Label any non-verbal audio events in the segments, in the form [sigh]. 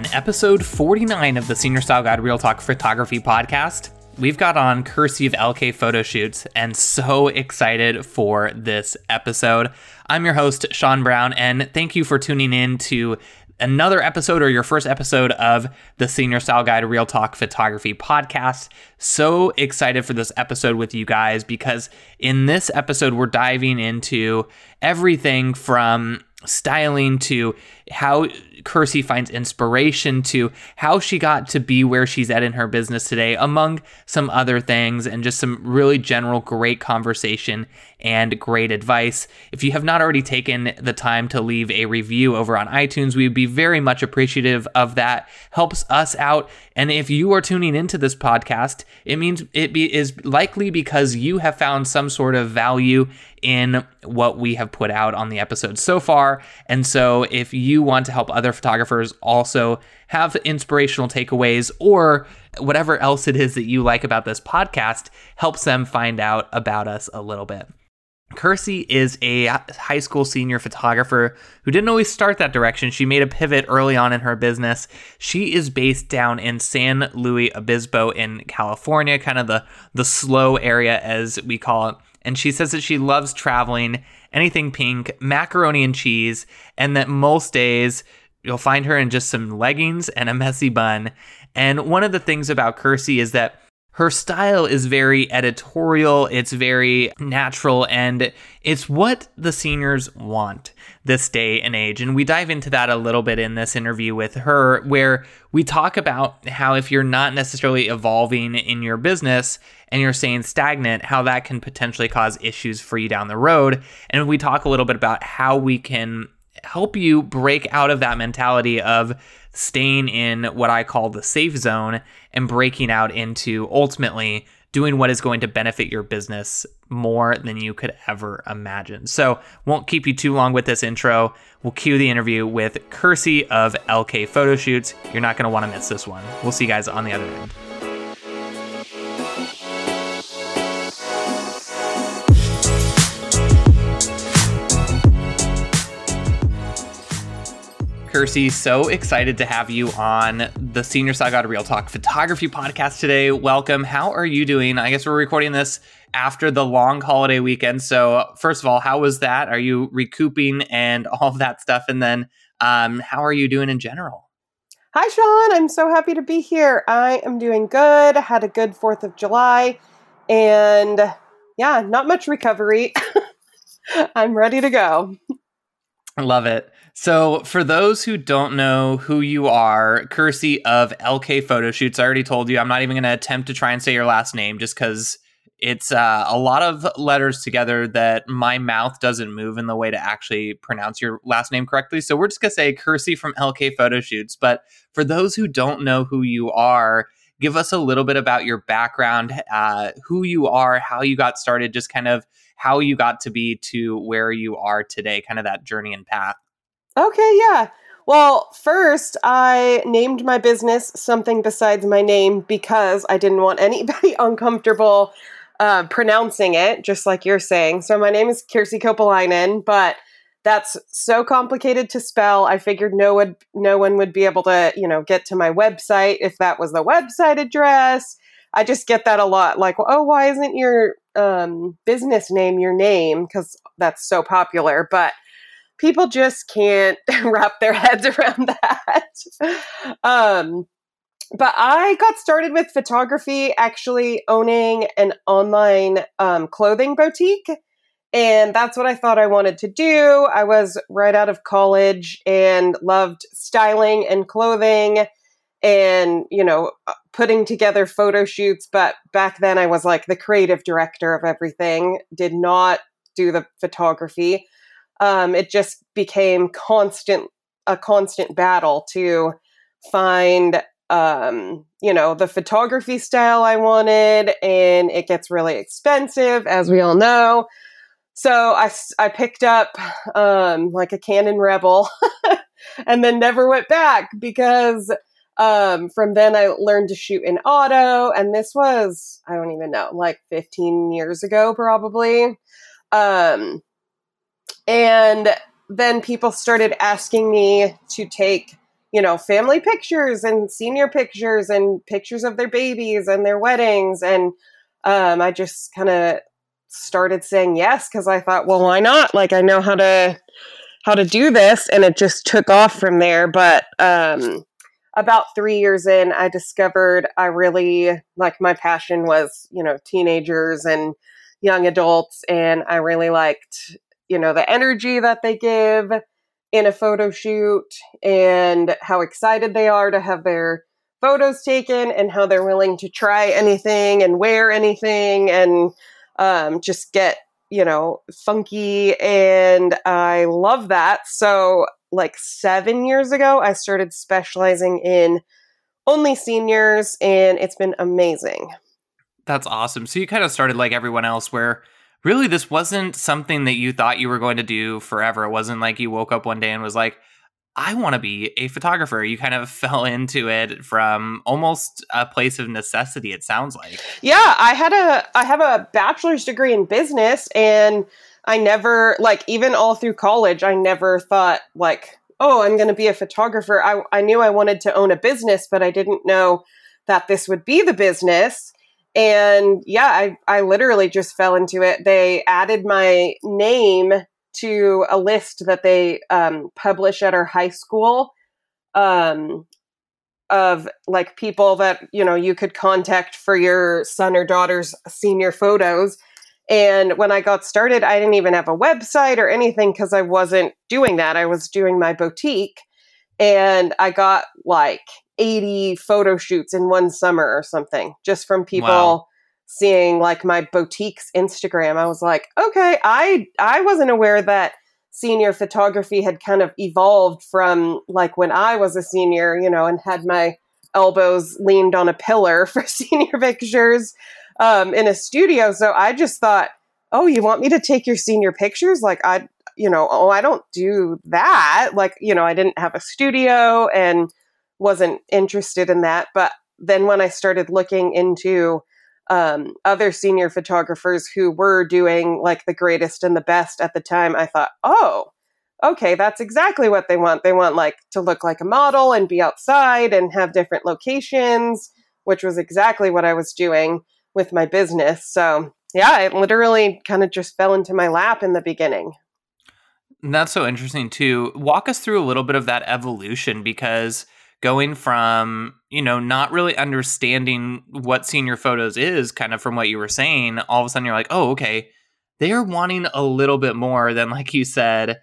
On episode 49 of the Senior Style Guide Real Talk Photography podcast, we've got on of LK Photo Shoots and so excited for this episode. I'm your host, Sean Brown, and thank you for tuning in to another episode or your first episode of the Senior Style Guide Real Talk Photography podcast. So excited for this episode with you guys because in this episode, we're diving into everything from styling to how Kersey finds inspiration to how she got to be where she's at in her business today, among some other things, and just some really general great conversation and great advice. If you have not already taken the time to leave a review over on iTunes, we would be very much appreciative of that. Helps us out. And if you are tuning into this podcast, it means it be, is likely because you have found some sort of value in what we have put out on the episode so far. And so if you want to help other photographers also have inspirational takeaways or whatever else it is that you like about this podcast, helps them find out about us a little bit. Kersey is a high school senior photographer who didn't always start that direction. She made a pivot early on in her business. She is based down in San Luis Obispo in California, kind of the the slow area as we call it. And she says that she loves traveling, anything pink, macaroni and cheese, and that most days you'll find her in just some leggings and a messy bun. And one of the things about Kersey is that her style is very editorial, it's very natural, and it's what the seniors want this day and age. And we dive into that a little bit in this interview with her, where we talk about how if you're not necessarily evolving in your business and you're staying stagnant, how that can potentially cause issues for you down the road. And we talk a little bit about how we can help you break out of that mentality of staying in what I call the safe zone and breaking out into ultimately doing what is going to benefit your business more than you could ever imagine. So, won't keep you too long with this intro. We'll cue the interview with Kersey of LK Photoshoots. You're not going to want to miss this one. We'll see you guys on the other end. Kersey, so excited to have you on the Senior Guide Real Talk Photography Podcast today. Welcome. How are you doing? I guess we're recording this after the long holiday weekend. So, first of all, how was that? Are you recouping and [laughs] all of that stuff? And then, um, how are you doing in general? Hi, Sean. I'm so happy to be here. I am doing good. I had a good 4th of July. And yeah, not much recovery. [laughs] I'm ready to go. I love it. So, for those who don't know who you are, Kersey of LK Photo Shoots, I already told you I'm not even going to attempt to try and say your last name just because it's uh, a lot of letters together that my mouth doesn't move in the way to actually pronounce your last name correctly. So, we're just going to say Kersey from LK Photo Shoots. But for those who don't know who you are, give us a little bit about your background, uh, who you are, how you got started, just kind of how you got to be to where you are today, kind of that journey and path. Okay, yeah. Well, first, I named my business something besides my name because I didn't want [laughs] anybody uncomfortable uh, pronouncing it, just like you're saying. So my name is Kersey Kopalainen, but that's so complicated to spell. I figured no one, no one would be able to, you know, get to my website if that was the website address. I just get that a lot. Like, oh, why isn't your um, business name your name? Because that's so popular. But people just can't [laughs] wrap their heads around that. Um, but I got started with photography actually owning an online um, clothing boutique. And that's what I thought I wanted to do. I was right out of college and loved styling and clothing and, you know, uh, putting together photo shoots. But back then I was like the creative director of everything, did not do the photography um, it just became constant a constant battle to find um, you know the photography style I wanted, and it gets really expensive, as we all know. So I I picked up um, like a Canon Rebel, [laughs] and then never went back because um, from then I learned to shoot in auto, and this was I don't even know like 15 years ago probably. Um, and then people started asking me to take you know, family pictures and senior pictures and pictures of their babies and their weddings. And um, I just kind of started saying yes because I thought, well, why not? Like I know how to how to do this, and it just took off from there. But um, about three years in, I discovered I really like my passion was you know teenagers and young adults, and I really liked you know the energy that they give in a photo shoot and how excited they are to have their photos taken and how they're willing to try anything and wear anything and um, just get you know funky. And i love that. So like seven years ago i started specializing in only seniors and it's been amazing. That's awesome. So you kind of started like everyone else where really this wasn't something that you thought you were going to do forever it wasn't like you woke up one day and was like I want to be a photographer. You kind of [laughs] fell into it from almost a place of necessity it sounds like. Yeah, I had a I have a bachelor's degree in business and I never like even all through college I never thought like oh, I'm going to be a photographer. I I knew I wanted to own a business, but I didn't know that this would be the business. And yeah, I I literally just fell into it. They added my name to a list that they um, publish at our high school um, of like people that you know you could contact for your son or daughter's senior photos. And when i got started i didn't even have a website or anything because i wasn't doing that. I was doing my boutique. And i got like 80 photo shoots in one summer or something just from people wow seeing like my boutique's Instagram, I was like, okay, I I wasn't aware that senior photography had kind of evolved from like when I was a senior, you know, and had my elbows leaned on a pillar [laughs] for senior pictures um, in a studio. So I just thought, oh, you want me to take your senior pictures? Like I, you know, oh, I don't do that. Like, you know, I didn't have a studio and wasn't interested in that. But then when I started looking into um, other senior photographers who were doing like the greatest and the best at the time, I thought, oh, okay, that's exactly what they want. They want like to look like a model and be outside and have different locations, which was exactly what I was doing with my business. So, yeah, it literally kind of just fell into my lap in the beginning. That's so interesting too. Walk us through a little bit of that evolution because going from you know not really understanding what senior photos is kind of from what you were saying all of a sudden you're like oh okay. They're wanting a little bit more than like you said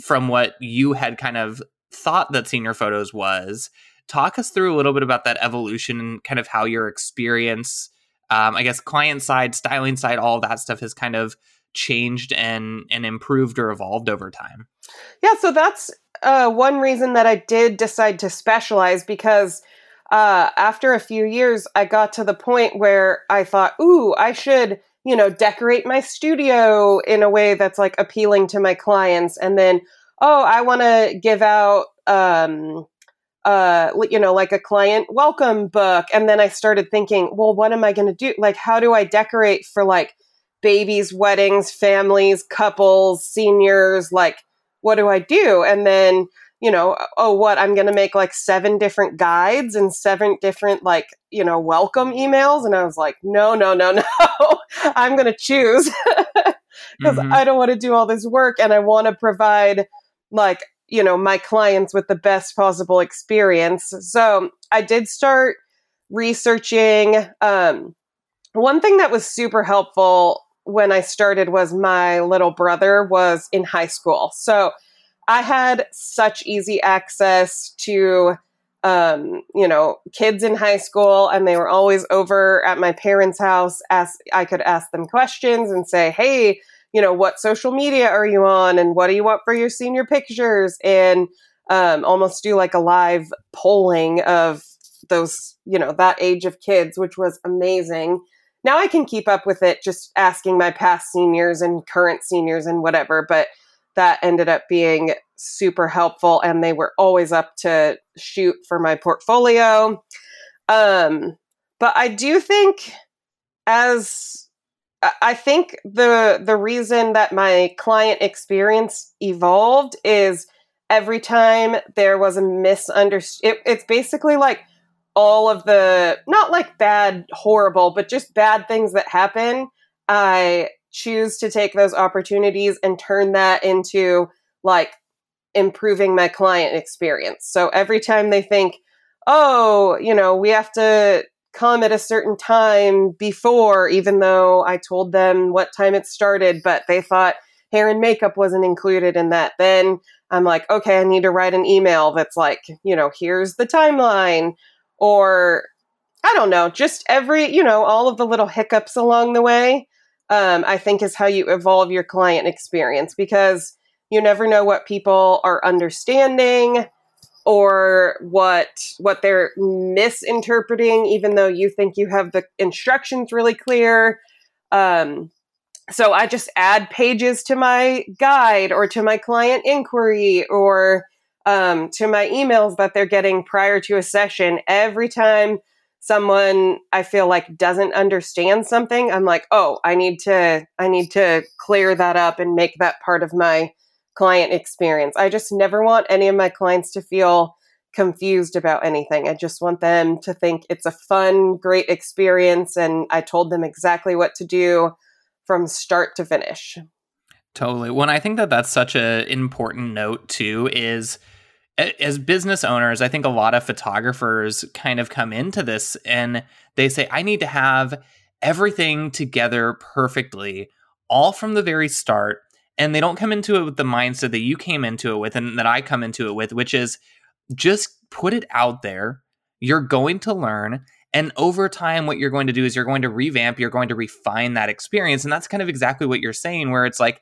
from what you had kind of thought that senior photos was. Talk us through a little bit about that evolution and kind of how your experience um, i guess client side styling side all that stuff has kind of changed and and improved or evolved over time yeah so that's uh, one reason that I did decide to specialize because uh, after a few years, I got to the point where I thought, ooh, I should, you know, decorate my studio in a way that's like appealing to my clients. And then, oh, I want to give out, um, uh, you know, like a client welcome book. And then I started thinking, well, what am I going to do? Like, how do I decorate for like babies, weddings, families, couples, seniors, like, what do I do? And then, you know, oh, what? I'm going to make like seven different guides and seven different, like, you know, welcome emails. And I was like, no, no, no, [laughs] no. I'm going to choose [laughs] because mm-hmm. I don't want to do all this work and I want to provide, like, you know, my clients with the best possible experience. So I did start researching. Um, one thing that was super helpful when I started was my little brother was in high school. So I had such easy access to um, you know, kids in high school and they were always over at my parents' house. Ask I could ask them questions and say, "Hey, you know, what social media are you on and what do you want for your senior pictures?" and um, almost do like a live polling of those, you know, that age of kids, which was amazing now I can keep up with it just asking my past seniors and current seniors and whatever, but that ended up being super helpful and they were always up to shoot for my portfolio. Um, but I do think as I think the the reason that my client experience evolved is every time there was a misunderstanding, it, it's basically like all of the not like bad, horrible, but just bad things that happen. I choose to take those opportunities and turn that into like improving my client experience. So every time they think, oh, you know, we have to come at a certain time before, even though I told them what time it started, but they thought hair and makeup wasn't included in that. Then I'm like, okay, I need to write an email that's like, you know, here's the timeline. Or I don't know, just every, you know, all of the little hiccups along the way, um, I think is how you evolve your client experience because you never know what people are understanding or what what they're misinterpreting even though you think you have the instructions really clear. Um, so i just add pages to my guide or to my client inquiry or um, to my emails that they're getting prior to a session every time someone i feel like doesn't understand something i'm like oh i need to i need to clear that up and make that part of my client experience. I just never want any of my clients to feel confused about anything. I just want them to think it's a fun, great experience and I told them exactly what to do from start to finish. Totally. When I think that that's such an important note too is as business owners, I think a lot of photographers kind of come into this and they say I need to have everything together perfectly all from the very start and they don't come into it with the mindset that you came into it with and that I come into it with, which is just put it out there. You're going to learn. And over time, what you're going to do is you're going to revamp, you're going to refine that experience. And that's kind of exactly what you're saying, where it's like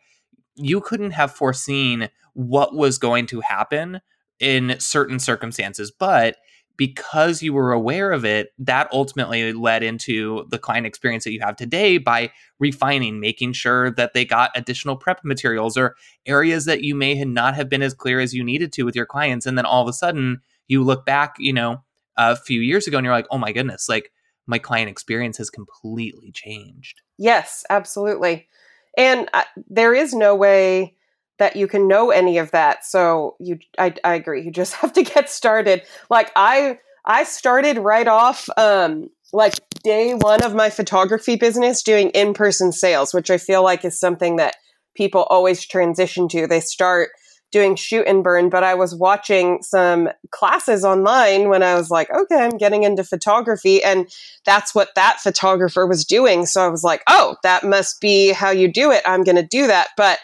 you couldn't have foreseen what was going to happen in certain circumstances, but because you were aware of it, that ultimately led into the client experience that you have today by refining, making sure that they got additional prep materials or areas that you may not have been as clear as you needed to with your clients. And then all of a sudden, you look back, you know, a few years ago and you're like, oh my goodness, like my client experience has completely changed. Yes, absolutely. And uh, there is no way that you can know any of that. So you, I, I agree. You just [laughs] have to get started. Like I, I started right off, um, like day one of my photography business doing in-person sales, which I feel like is something that people always transition to. They start doing shoot and burn, but I was watching some classes online when I was like, okay, I'm getting into photography. And that's what that photographer was doing. So I was like, oh, that must be how you do it. I'm going to do that. But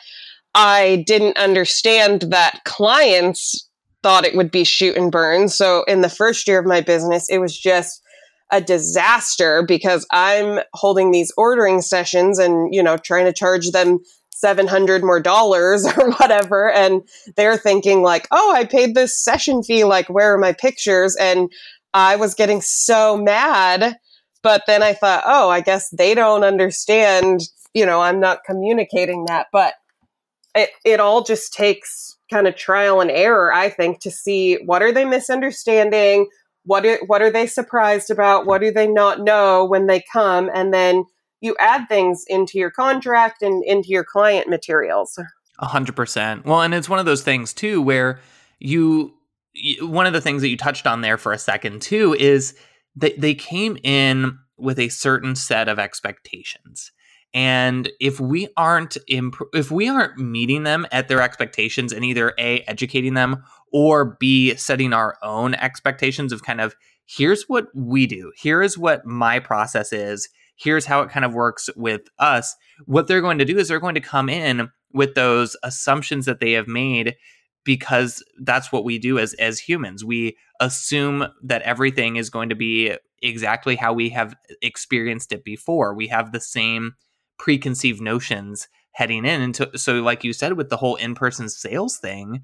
I didn't understand that clients thought it would be shoot and burn. So in the first year of my business, it was just a disaster because I'm holding these ordering sessions and, you know, trying to charge them 700 more dollars [laughs] or whatever. And they're thinking like, oh, I paid this session fee. Like, where are my pictures? And I was getting so mad. But then I thought, oh, I guess they don't understand, you know, I'm not communicating that. But it, it all just takes kind of trial and error, I think, to see what are they misunderstanding, what are, what are they surprised about, what do they not know when they come, and then you add things into your contract and into your client materials. A hundred percent. Well, and it's one of those things too where you, one of the things that you touched on there for a second too is that they came in with a certain set of expectations and if we aren't imp- if we aren't meeting them at their expectations and either a educating them or b setting our own expectations of kind of here's what we do. Here is what my process is. Here's how it kind of works with us what they're going to do is they're going to come in with those assumptions that they have made because that's what we do as as humans. We assume that everything is going to be exactly how we have experienced it before. We have the same preconceived notions heading in. And to, so, like you said, with the whole in person sales thing,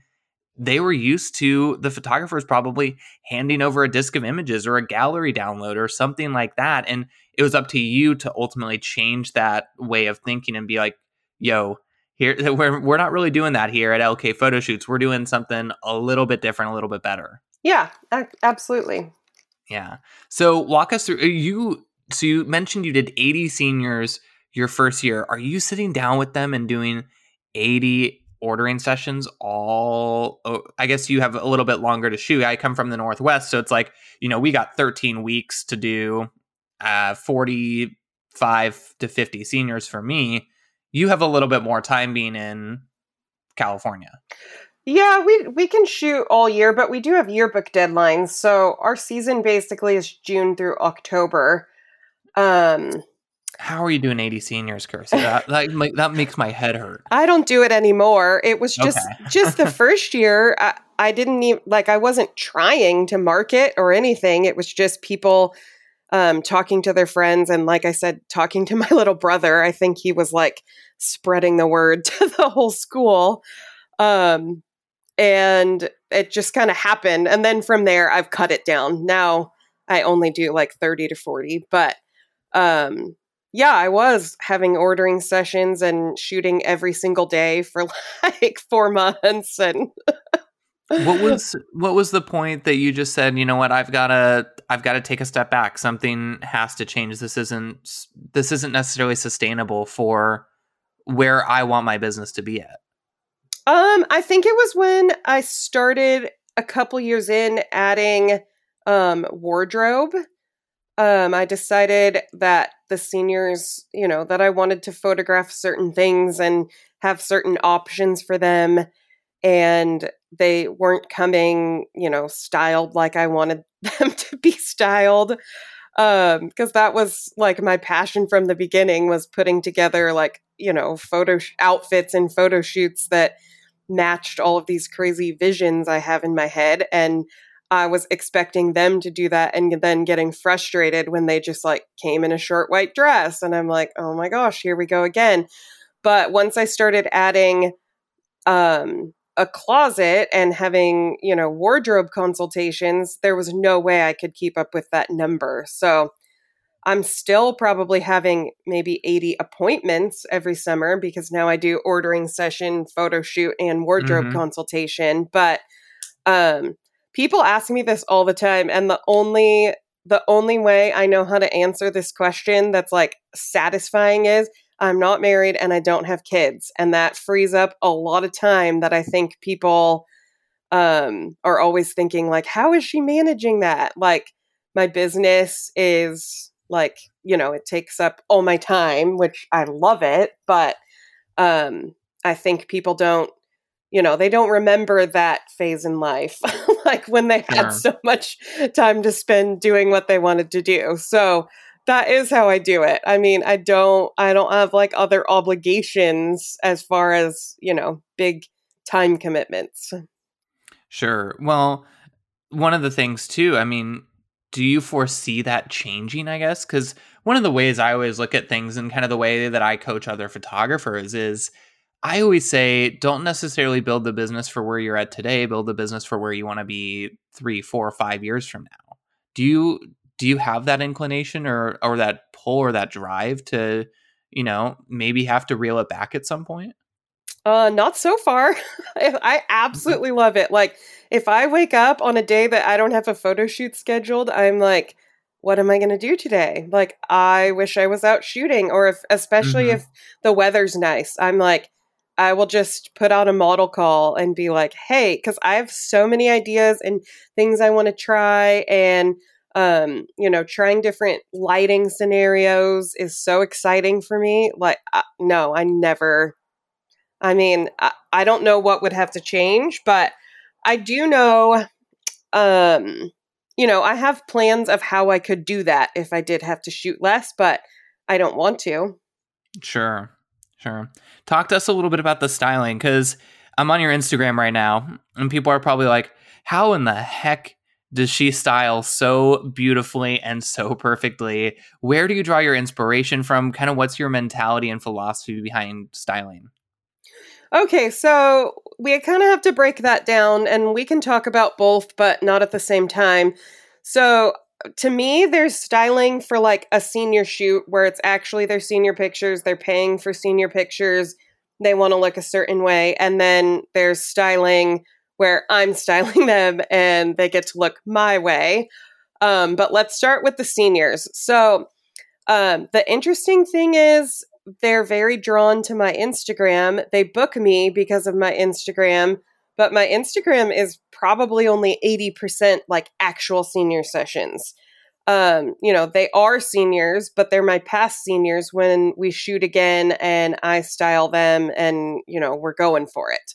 they were used to the photographers probably handing over a disc of images or a gallery download or something like that. And it was up to you to ultimately change that way of thinking and be like, yo, here [laughs] we're, we're not really doing that here at LK photo shoots. We're doing something a little bit different, a little bit better. Yeah, absolutely. Yeah. So walk us through uh, you so you mentioned you did 80 seniors your first year, are you sitting down with them and doing 80 ordering sessions all oh, i guess you have a little bit longer to shoot. I come from the northwest so it's like you know we got 13 weeks to do uh 45 to 50 seniors for me. You have a little bit more time being in california. Yeah we we can shoot all year but we do have yearbook deadlines so our season basically is june through october. Um how are you doing 80 seniors, Kirsty? That, that, that makes my head hurt. I don't do it anymore. It was just okay. [laughs] just the first year. I, I didn't even like. I wasn't trying to market or anything. It was just people um, talking to their friends, and like I said, talking to [laughs] my little brother. I think he was like spreading the word [laughs] to the whole school, um, and it just kind of happened. And then from there, I've cut it down. Now I only do like thirty to forty, but um yeah, I was having ordering sessions and shooting every single day for [laughs] like 4 months and what [laughs] was what was the point that you just said, you know what, I've got to I've got to take a step back. Something has to change. This isn't this isn't necessarily sustainable for where I want my business to be at. Um, I think it was when I started a couple years in adding um wardrobe um, I decided that the seniors, you know, that I wanted to photograph certain things and have certain options for them. And they weren't coming, you know, styled like I wanted [laughs] them to be styled. Um, because that was like my passion from the beginning was putting together like, you know, photo sh- outfits and photo shoots that matched all of these crazy visions I have in my head. And I was expecting them to do that and then getting frustrated when they just like came in a short white dress. And I'm like, oh my gosh, here we go again. But once I started adding um, a closet and having, you know, wardrobe consultations, there was no way I could keep up with that number. So I'm still probably having maybe 80 appointments every summer because now I do ordering session, photo shoot, and wardrobe mm-hmm. consultation. But um, people ask me this all the time and the only the only way I know how to answer this question that's like satisfying is I'm not married and I don't have kids and that frees up a lot of time that I think people um are always thinking like how is she managing that? Like my business is like you know it takes up all my time which I love it but um I think people don't you know, they don't remember that phase in life, [laughs] like when they had so much time to spend doing what they wanted to do. So that is how I do it. I mean, I don't I don't have like other obligations as far as, you know, big time commitments. Sure. Well, one of the things too, I mean, do you foresee that changing, I guess? Cuz one of the ways I always look at things and kind of the way that I coach other photographers is I always say don't necessarily build the business for where you're at today, build the business for where you want to be three, four, five years from now. Do you do you have that inclination or or that pull or that drive to, you know, maybe have to reel it back at some point? Uh, not so far. [laughs] I absolutely love it. Like, if I wake up on a day that I don't have a photo shoot scheduled, I'm like, what am I going to do today? Like, I wish I was out shooting, or if, especially mm-hmm. if the weather's nice, I'm like, I will just put out a model call and be like, hey, because I have so many ideas and things I want to try. And, um, you know, trying different lighting scenarios is so exciting for me. Like, uh, no, I never, I mean, I, I don't know what would have to change, but I do know, um, you know, I have plans of how I could do that if I did have to shoot less, but I don't want to. Sure. Sure. Talk to us a little bit about the styling because I'm on your Instagram right now, and people are probably like, how in the heck does she style so beautifully and so perfectly? Where do you draw your inspiration from? Kind of what's your mentality and philosophy behind styling? Okay, so we kind of have to break that down, and we can talk about both, but not at the same time. So to me, there's styling for like a senior shoot where it's actually their senior pictures. They're paying for senior pictures. They want to look a certain way. And then there's styling where I'm [laughs] styling them and they get to look my way. Um, but let's start with the seniors. So, um, the interesting thing is, they're very drawn to my Instagram. They book me because of my Instagram, but my Instagram is probably only 80% like actual senior sessions. Um, you know, they are seniors, but they're my past seniors when we shoot again and I style them and, you know, we're going for it.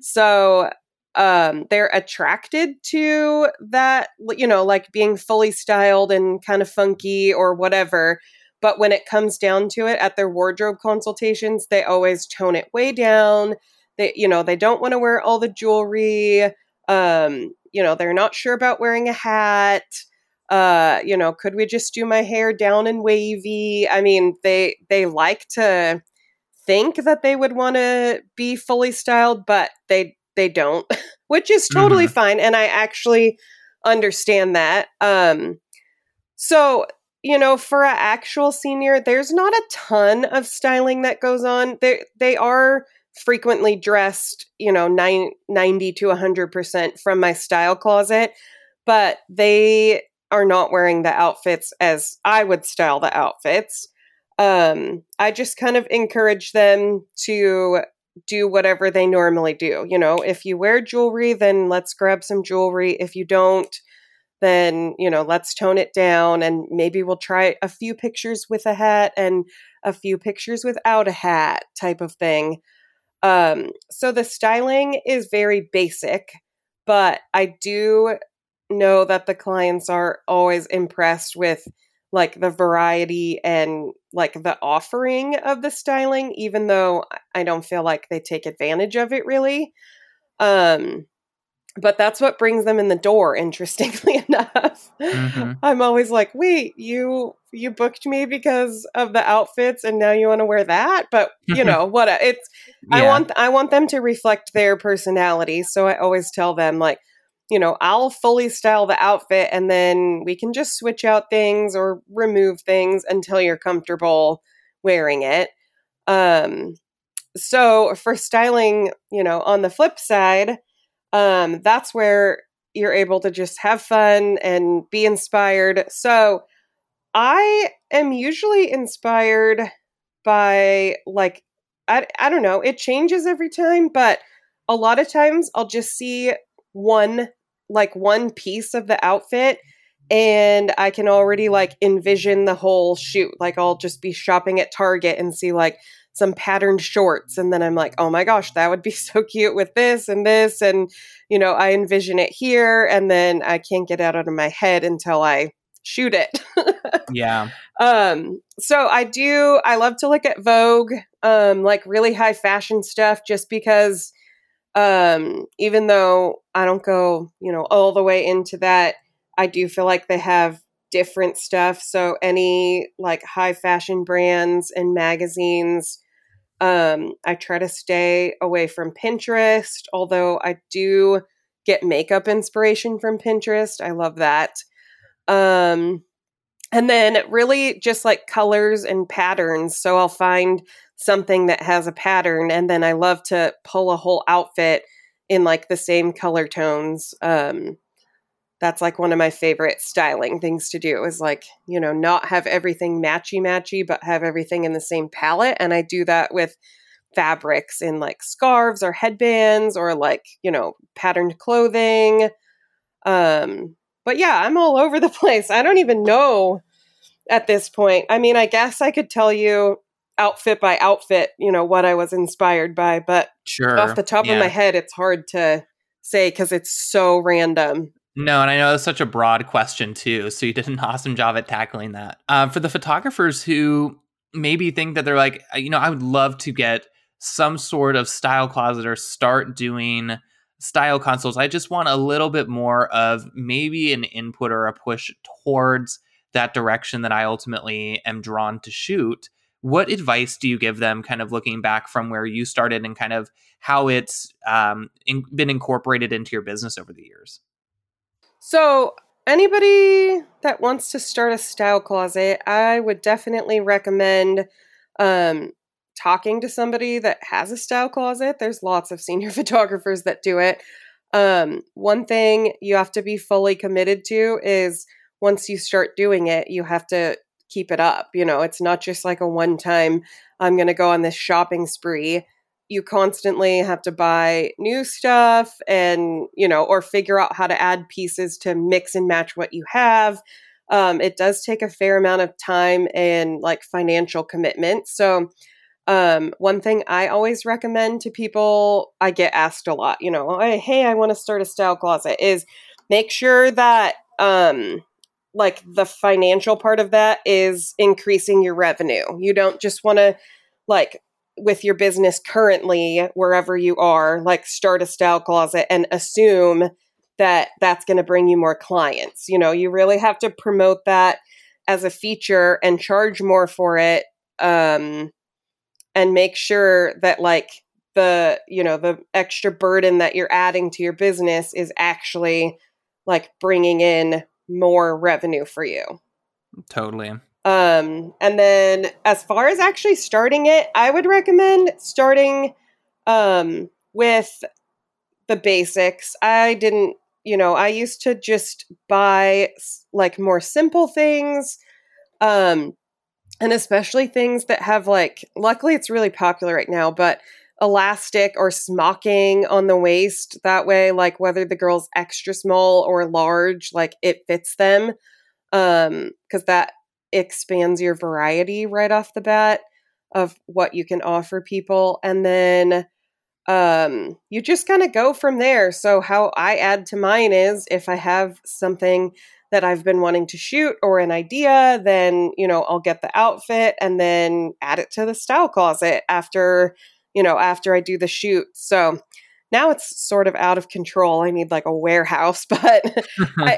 So um they're attracted to that you know like being fully styled and kind of funky or whatever but when it comes down to it at their wardrobe consultations they always tone it way down they you know they don't want to wear all the jewelry um you know they're not sure about wearing a hat uh you know could we just do my hair down and wavy i mean they they like to think that they would want to be fully styled but they they don't, [laughs] which is totally mm-hmm. fine. And I actually understand that. Um, so, you know, for an actual senior, there's not a ton of styling that goes on. They they are frequently dressed, you know, 90 to 100% from my style closet, but they are not wearing the outfits as I would style the outfits. Um, I just kind of encourage them to do whatever they normally do. You know, if you wear jewelry, then let's grab some jewelry. If you don't, then, you know, let's tone it down and maybe we'll try a few pictures with a hat and a few pictures without a hat type of thing. Um, so the styling is very basic, but I do know that the clients are always impressed with like the variety and like the offering of the styling even though i don't feel like they take advantage of it really. Um but that's what brings them in the door interestingly [laughs] enough mm-hmm. i'm always like wait you you booked me because of the outfits and now you want to wear that but you [laughs] know what it's yeah. i want i want them to reflect their personality so i always tell them like you know, I'll fully style the outfit and then we can just switch out things or remove things until you're comfortable wearing it. Um, so for styling, you know, on the flip side, um, that's where you're able to just have fun and be inspired. So I am usually inspired by like I, I don't know, it changes every time, but a lot of times I'll just see one like one piece of the outfit and I can already like envision the whole shoot. Like I'll just be shopping at Target and see like some patterned shorts and then I'm like, "Oh my gosh, that would be [laughs] so cute with this and this." And you know, I envision it here and then I can't get it out of my head until I shoot it. yeah. [laughs] Um so I do I love to look at Vogue, um like really high fashion stuff just because um even though i don't go you know all the way into that i do feel like they have different stuff so any like high fashion brands and magazines um i try to stay away from pinterest although i do get makeup inspiration from pinterest i love that. Um and then really just like colors and patterns so i'll find something that has a pattern and then i love to pull a whole outfit in like the same color tones um that's like one of my favorite styling things to do is like you know not have everything matchy matchy but have everything in the same palette and i do that with fabrics in like scarves or headbands or like you know patterned clothing um but yeah i'm all over the [laughs] place i don't even know at this point i mean i guess i could tell you outfit by outfit, you know, what I was inspired by. But sure. off the top yeah. of my head, it's hard to say because it's so random. No, and I know it's such a broad question too. So you did an [laughs] awesome job at tackling that. Uh, for the photographers who maybe think that they're like, you know, I would love to get some sort of style closet or start doing style consoles. I just want a little bit more of maybe an input or a push towards that direction that I ultimately am drawn to shoot what advice do you give them kind of looking back from where you started and kind of how it's um, in, been incorporated into your business over the years so anybody that wants to start a style closet i would definitely recommend um, talking to somebody that has a style closet there's lots of senior [laughs] photographers that do it um, one thing you have to be fully committed to is once you start doing it you have to keep it up. You know, it's not just like a one time, I'm going to go on this shopping spree. You constantly have to buy new stuff and, you know, or figure out how to add pieces to mix and match what you have. Um, it does take a fair amount of time and like financial commitment. So, um, one thing I always recommend to people, I get asked a lot, you know, hey, I want to start a style closet, is make sure that um, like the financial part of that is increasing your revenue. You don't just want to like with your business currently wherever you are like start a style closet and assume that that's going to bring you more clients. You know, you really have to promote that as a feature and charge more for it um and make sure that like the, you know, the extra burden that you're adding to your business is actually like bringing in more revenue for you. Totally. Um, and then as far as actually starting it, I would recommend starting um, with the basics. I didn't, you know, I used to just buy like more simple things. Um, and especially things that have like, luckily it's really popular right now, but elastic or smocking on the waist. That way, like whether the girl's extra small or large, like it fits them. Um, because that expands your variety right off the bat of what you can offer people. And then um you just kind of go from there. So how I add to mine is if I have something that I've been wanting to shoot or an idea, then, you know, I'll get the outfit and then add it to the style closet after you know, after I do the shoot. So now it's sort of out of control. I need like a warehouse, [laughs] but [laughs]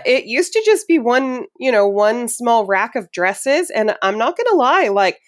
it used to just be one, you know, one small rack of dresses. And I'm not going to lie, like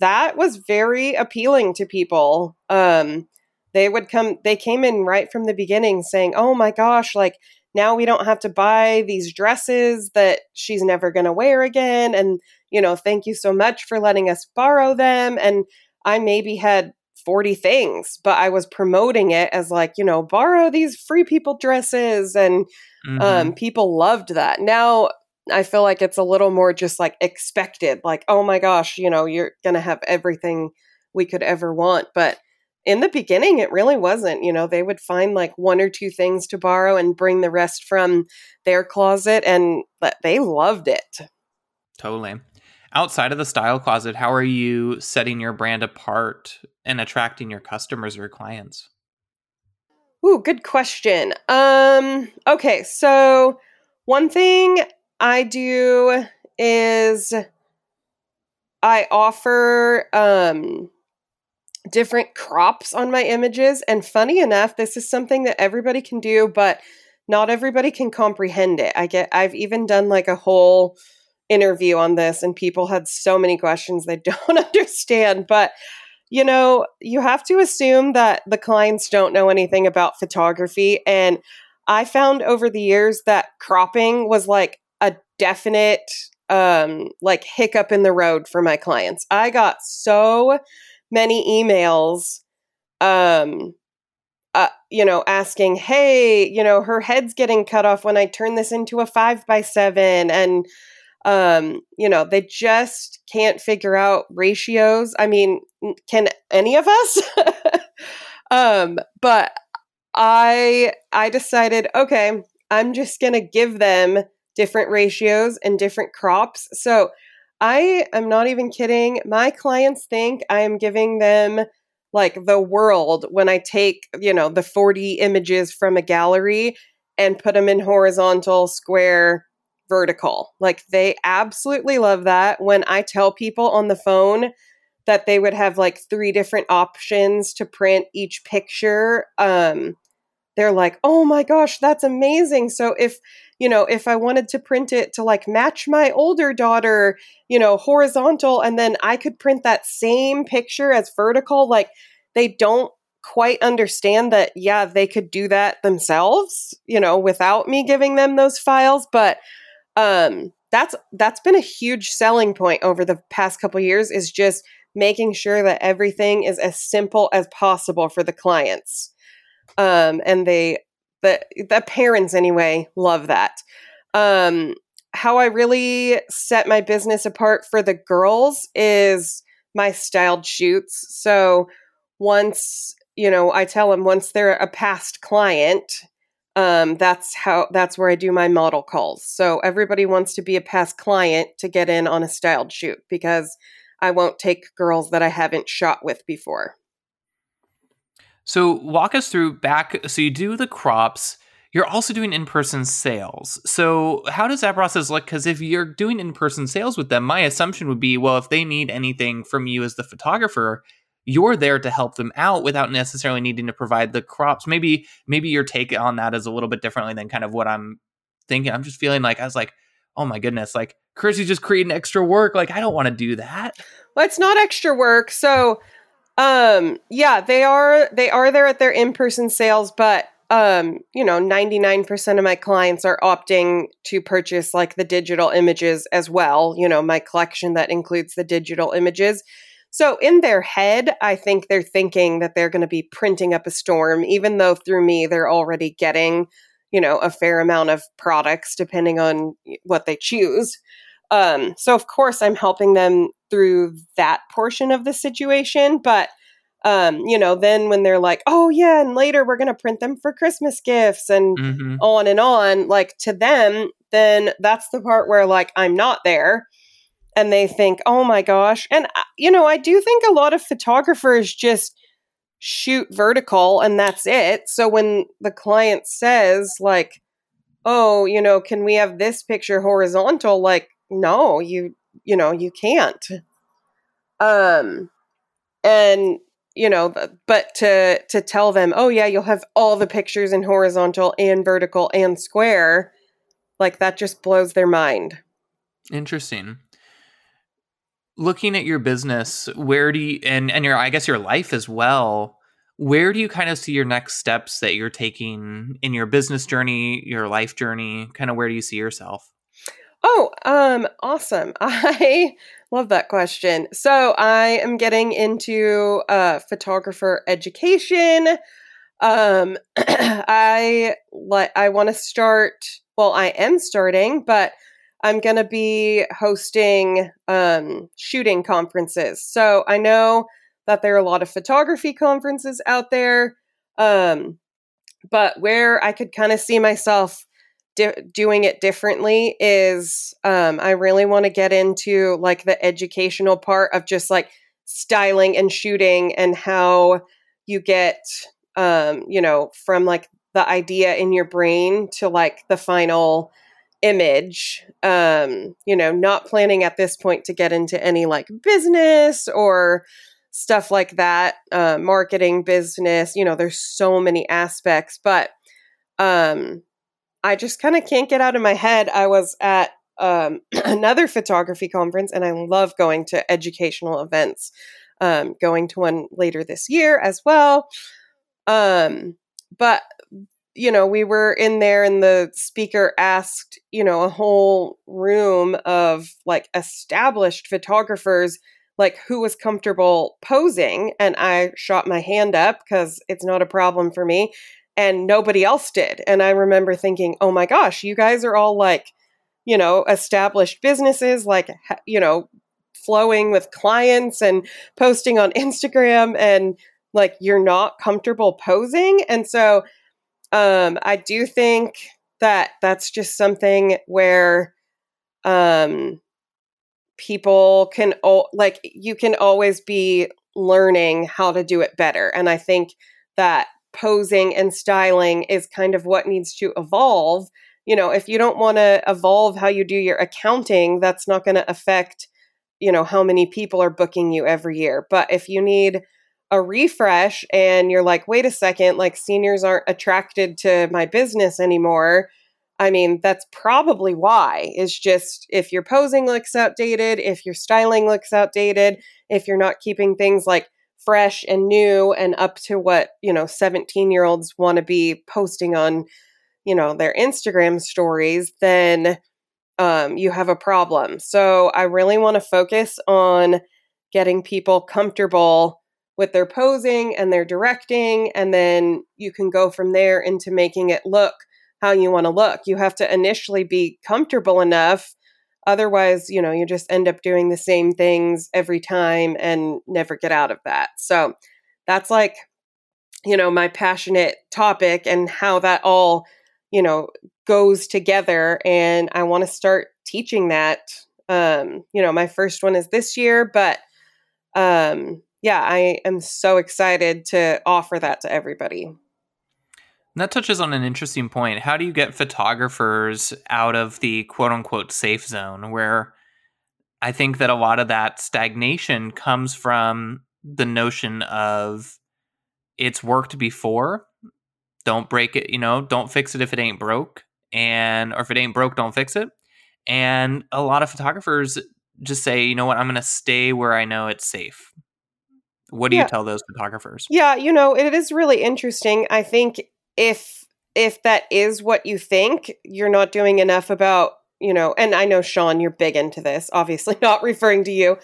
that was very appealing to people. Um, they would come, they came in right from the beginning saying, oh my gosh, like now we don't have to buy these dresses that she's never going to wear again. And, you know, thank you so much for letting us borrow them. And I maybe had 40 things, but I was promoting it as like, you know, borrow these free people dresses. And um, mm-hmm. um, people loved that. Now I feel like it's a little more just like expected, like, oh my gosh, you know, you're going to have everything we could ever want. But in the beginning, it really wasn't. You know, they would find like one or two things to borrow and bring the rest from their closet, and they loved it. Totally outside of the style closet, how are you setting your brand apart and attracting your customers or clients? Ooh, good question. Um, okay, so one thing I do is I offer um different crops on my images and funny enough, this is something that everybody can do, but not everybody can comprehend it. I get I've even done like a whole interview on this and people had so many questions they [laughs] don't understand but you know you have to assume that the clients don't know anything about photography and i found over the years that cropping was like a definite um like hiccup in the road for my clients i got so many emails um uh, you know, asking, hey, you know, her head's getting cut off when I turn this into a five by seven. And um you know they just can't figure out ratios. I mean can any of us? [laughs] Um but i i decided okay i'm just going to give them different ratios and different crops. So i am not even kidding. My clients think i am giving them like the world when i take you know the 40 images from a gallery and put them in horizontal square vertical. Like they absolutely love that. When I tell people on the phone that they would have like three different options to print each picture, um, they're like, "Oh my gosh, that's amazing." So if, you know, if I wanted to print it to like match my older daughter, you know, horizontal and then I could print that same picture as vertical, like they don't quite understand that yeah, they could do that themselves, you know, without me giving them those files, but um, that's that's been a huge selling point over the past couple years is just making sure that everything is as simple as possible for the clients um, and they the the parents anyway love that um, how I really set my business apart for the girls is my styled shoots. So once, you know, I tell them once they're a past client, um, that's how that's where I do my model calls. So everybody wants to be a past client to get in on a styled shoot because I won't take girls that I haven't shot with before. So walk us through back. So you do the crops. You're also doing in-person sales. So how does that process look? Because if you're doing in-person sales with them, my assumption would be, well, if they need anything from you as the photographer, you're there to help them out without necessarily needing to provide the crops. Maybe maybe your take on that is a little bit differently than kind of what I'm thinking. I'm just feeling like I was like, oh my goodness, like Kirsty just creating extra work. Like I don't want to do that. Well, it's not extra work. So um yeah, they are they are there at their in-person sales, but um, you know, 99% of my clients are opting to purchase like the digital images as well, you know, my collection that includes the digital images. So in their head, I think they're thinking that they're going to be printing up a storm, even though through me they're already getting, you know, a fair amount of products depending on what they choose. Um, so of course I'm helping them through that portion of the situation, but um, you know, then when they're like, oh yeah, and later we're gonna print them for Christmas gifts and mm-hmm. on and on, like to them, then that's the part where like I'm not there and they think, oh my gosh. And, uh, you know, I do think a lot of photographers just shoot vertical and that's it. So when the client says, like, oh, you know, can we have this picture horizontal? Like, no, you, you know, you can't. Um, and, you know, but to, to tell them, oh yeah, you'll have all the pictures in horizontal and vertical and square, like that just blows their mind. Interesting looking at your business, where do you and and your I guess your life as well, where do you kind of see your next steps that you're taking in your business journey, your life journey? Kind of where do you see yourself? Oh, um awesome. [laughs] I love that question. So, I am getting into uh photographer education. Um [clears throat] I like I want to start well, I am starting, but I'm going to be hosting um, shooting conferences. So I know that there are a lot of photography conferences out there, um, but where I could kind of see myself di- doing it differently is um, I really want to get into like the educational part of just like styling and shooting and how you get, um, you know, from like the idea in your brain to like the final image um you know not planning at this point to get into any like business or stuff like that uh, marketing business you know there's so many aspects but um i just kind of can't get out of my head. I was at um, [clears throat] another photography conference and i love going to educational events um, going to one later this year as well. Um but you know, we were in there and the speaker asked, you know, a whole room of like established photographers, like who was comfortable posing. And I shot my hand up because it's not a problem for me. And nobody else did. And I remember thinking, oh my gosh, you guys are all like, you know, established businesses, like, you know, flowing with clients and posting on Instagram and like you're not comfortable posing. And so, um, I do think that that's just something where um, people can o- like you can always be learning how to do it better, and I think that posing and styling is kind of what needs to evolve. You know, if you don't want to evolve how you do your accounting, that's not going to affect you know how many people are booking you every year. But if you need a refresh and you're like, wait a second, like seniors aren't attracted to my business anymore. I mean, that's probably why. Is just if your posing looks outdated, if your styling looks outdated, if you're not keeping things like fresh and new and up to what, you know, 17 year olds want to be posting on, you know, their Instagram stories, then um, you have a problem. So I really want to focus on getting people comfortable with their posing and their directing and then you can go from there into making it look how you want to look. You have to initially be comfortable enough. Otherwise, you know, you just end up doing the same things every time and never get out of that. So that's like, you know, my passionate topic and how that all, you know, goes together. And I want to start teaching that. Um, you know, my first one is this year, but um, yeah, I am so excited to offer that to everybody. That touches on an interesting point. How do you get photographers out of the quote unquote safe zone where I think that a lot of that stagnation comes from the notion of it's worked before. Don't break it, you know, don't fix it if it ain't broke. And, or if it ain't broke, don't fix it. And a lot of photographers just say, you know what, I'm going to stay where I know it's safe. What do yeah. you tell those photographers? Yeah, you know, it is really interesting. I think if if that is what you think, you're not doing enough about, you know, and I know Sean, you're big into this, obviously [laughs] not referring to you.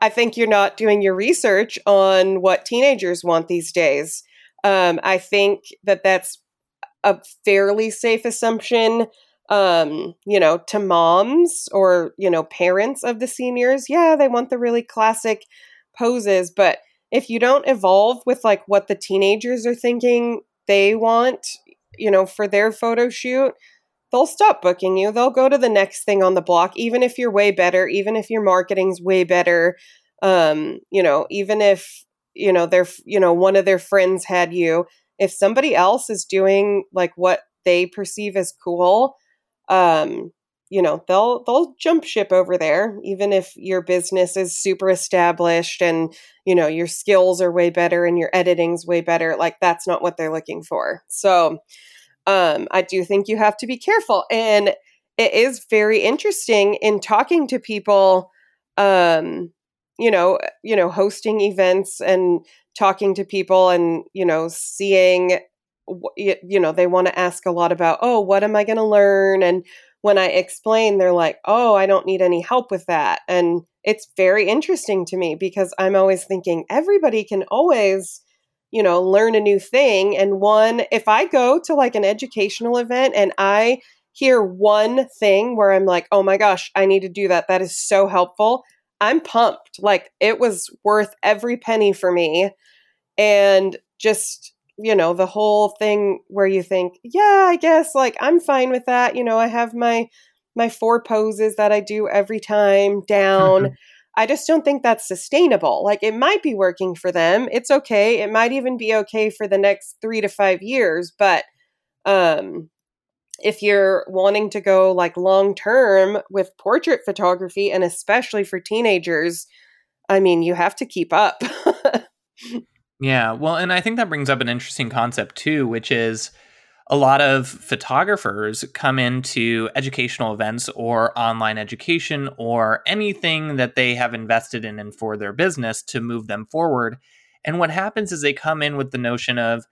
I think you're not doing your research on what teenagers want these days. Um, I think that that's a fairly safe assumption um you know to moms or you know parents of the seniors yeah they want the really classic poses but if you don't evolve with like what the teenagers are thinking they want, you know, for their photo shoot, they'll stop booking you. They'll go to the next thing on the block, even if you're way better, even if your marketing's way better. Um, you know, even if, you know, their, you know, one of their friends had you, if somebody else is doing like what they perceive as cool, um, you know they'll they'll jump ship over there even if your business is super established and you know your skills are way better and your editing's way better like that's not what they're looking for. So um i do think you have to be careful and it is very interesting in talking to people um you know you know hosting events and talking to people and you know seeing you know they want to ask a lot about oh what am i going to learn? and when I explain, they're like, oh, I don't need any help with that. And it's very interesting to me because I'm always thinking everybody can always, you know, learn a new thing. And one, if I go to like an educational event and I hear one thing where I'm like, oh my gosh, I need to do that, that is so helpful. I'm pumped. Like it was worth every penny for me. And just you know, the whole thing where you think, yeah, I guess like I'm fine with that. You know, I have my my four poses that I do every time down. Mm-hmm. I just don't think that's sustainable. Like it might be working for them. It's okay. It might even be okay for the next 3 to 5 years, but um if you're wanting to go like long term with portrait photography and especially for teenagers, I mean, you have to keep up. [laughs] Yeah, well, and I think that brings up an interesting concept too, which is a lot of photographers come into educational events or online education or anything that they have invested in and for their business to move them forward. And what happens is they come in with the notion of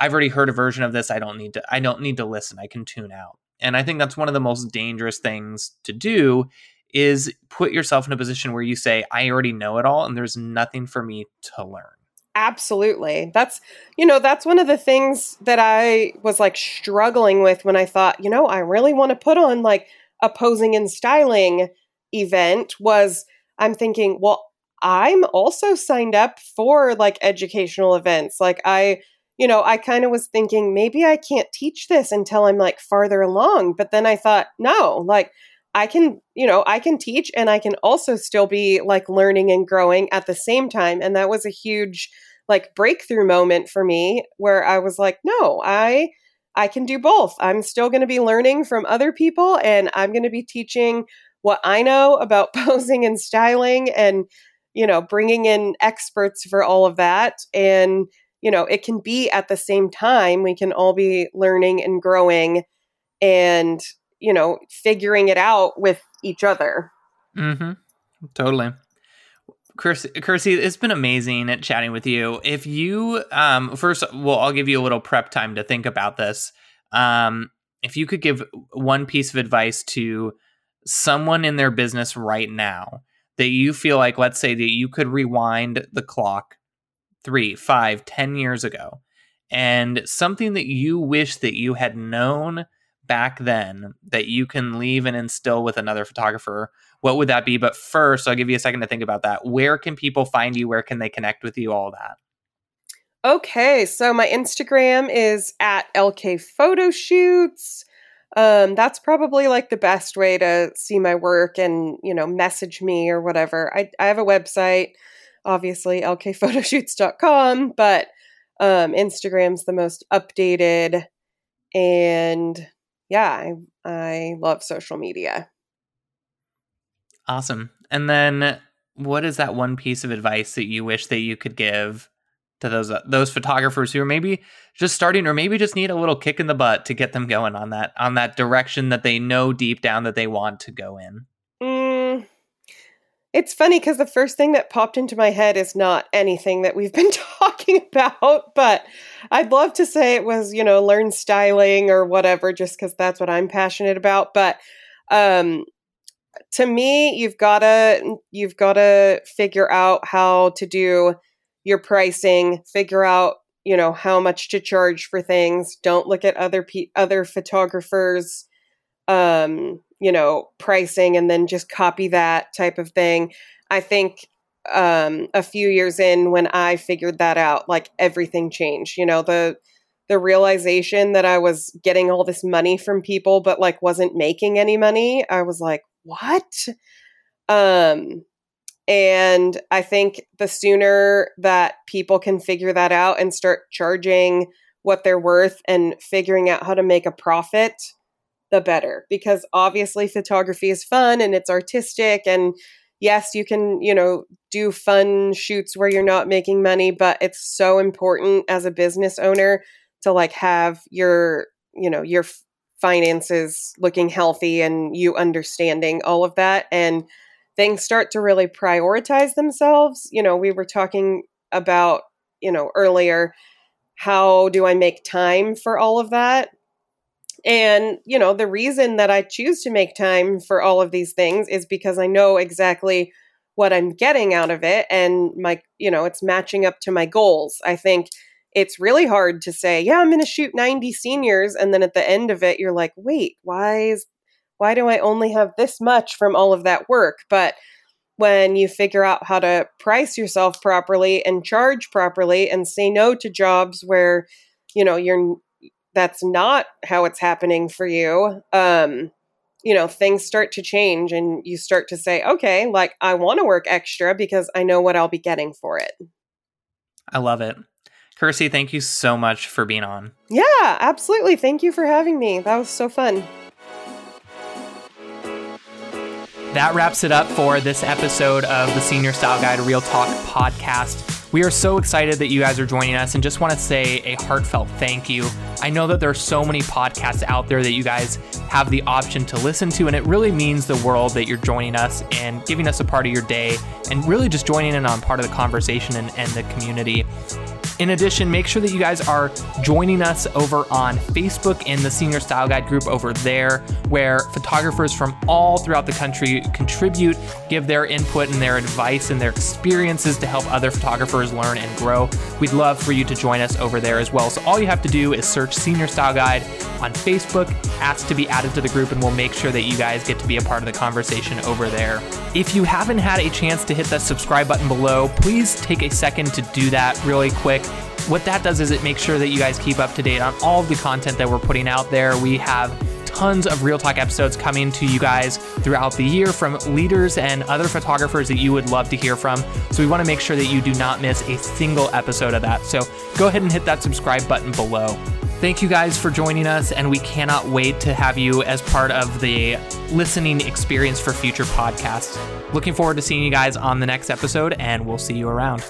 I've already heard a version of this, I don't need to I don't need to listen, I can tune out. And I think that's one of the most dangerous things to do is put yourself in a position where you say I already know it all and there's nothing for me to learn. Absolutely. That's, you know, that's one of the things that I was like struggling with when I thought, you know, I really want to put on like a posing and styling event was I'm thinking, well, I'm also signed up for like educational events. Like I, you know, I kind of was thinking maybe I can't teach this until I'm like farther along, but then I thought, no, like I can, you know, I can teach and I can also still be like learning and growing at the same time. And that was a huge like breakthrough moment for me where I was like, no, I I can do both. I'm still going to be learning from other people and I'm going to be teaching what I know about [laughs] posing and styling and you know, bringing in experts for all of that and you know, it can be at the same time we can all be learning and growing and you know, figuring it out with each other. Mm Mhm. Totally. Kirsty, it's been amazing at chatting with you. If you, um, first, well, I'll give you a little prep time to think about this. Um, if you could give one piece of advice to someone in their business right now that you feel like, let's say that you could rewind the clock three, five, ten years ago, and something that you wish that you had known back then that you can leave and instill with another photographer, what would that be? But first, I'll give you a second to think about that. Where can people find you? Where can they connect with you? All that. Okay, so my Instagram is at LK Photo Shoots. Um, that's probably like the best way to see my work and you know message me or whatever. I I have a website, obviously lkphotoshoots.com, but um, Instagram's the most updated, and yeah, I I love social media. Awesome. And then, what is that one piece of advice that you wish that you could give to those uh, those photographers who are maybe just starting or maybe just need a little kick in the butt to get them going on that on that direction that they know deep down that they want to go in it's funny because the first thing that popped into my head is not anything that we've [laughs] been talking about but i'd love to say it was you know learn styling or whatever just because that's what i'm passionate about but um to me you've gotta you've gotta figure out how to do your pricing, figure out, you know, how much to charge for things. Don't look at other pe- other photographers um, you know, pricing and then just copy that type of thing. I think um a few years in when I figured that out, like everything changed. You know, the the realization that I was getting all this money from people but like wasn't making any money, I was like, "What?" Um and I think the sooner that people can figure that out and start charging what they're worth and figuring out how to make a profit, the better. Because obviously, photography is fun and it's artistic. And yes, you can, you know, do fun shoots where you're not making money, but it's so important as a business owner to like have your, you know, your finances looking healthy and you understanding all of that. And things start to really prioritize themselves. You know, we were talking about, you know, earlier, how do I make time for all of that? And, you know, the reason that I choose to make time for all of these things is because I know exactly what I'm getting out of it and my, you know, it's matching up to my goals. I think it's really hard to say, yeah, I'm going to shoot 90 seniors and then at the end of it you're like, "Wait, why is why do I only have this much from all of that work? But when you figure out how to price yourself properly and charge properly and say no to jobs where, you know, you're that's not how it's happening for you, um, you know, things start to change and you start to say, okay, like I want to work extra because I know what I'll be getting for it. I love it. Kirsty, thank you so much for being on. Yeah, absolutely. Thank you for having me. That was so fun. that wraps it up for this episode of the Senior Style Guide Real Talk podcast. We are so excited that you guys are joining us and just want to say a heartfelt thank you. I know that there are so many podcasts out there that you guys have the option to listen to, and it really means the world that you're joining us and giving us a part of your day and really just joining in on part of the conversation and, and the community. In addition, make sure that you guys are joining us over on Facebook in the Senior Style Guide group over there, where photographers from all throughout the country contribute, give their input and their advice and their experiences to help other photographers learn and grow. We'd love for you to join us over there as well. So all you have to do is search Senior Style Guide on Facebook, ask to be added to the group, and we'll make sure that you guys get to be a part of the conversation over there. If you haven't had a chance to hit that subscribe button below, please take a second to do that really quick. What that does is it makes sure that you guys keep up to date on all of the content that we're putting out there. We have tons of Real Talk episodes coming to you guys throughout the year from leaders and other photographers that you would love to hear from. So we want to make sure that you do not miss a single episode of that. So go ahead and hit that subscribe button below. Thank you guys for joining us, and we cannot wait to have you as part of the listening experience for future podcasts. Looking forward to seeing you guys on the next episode, and we'll see you around.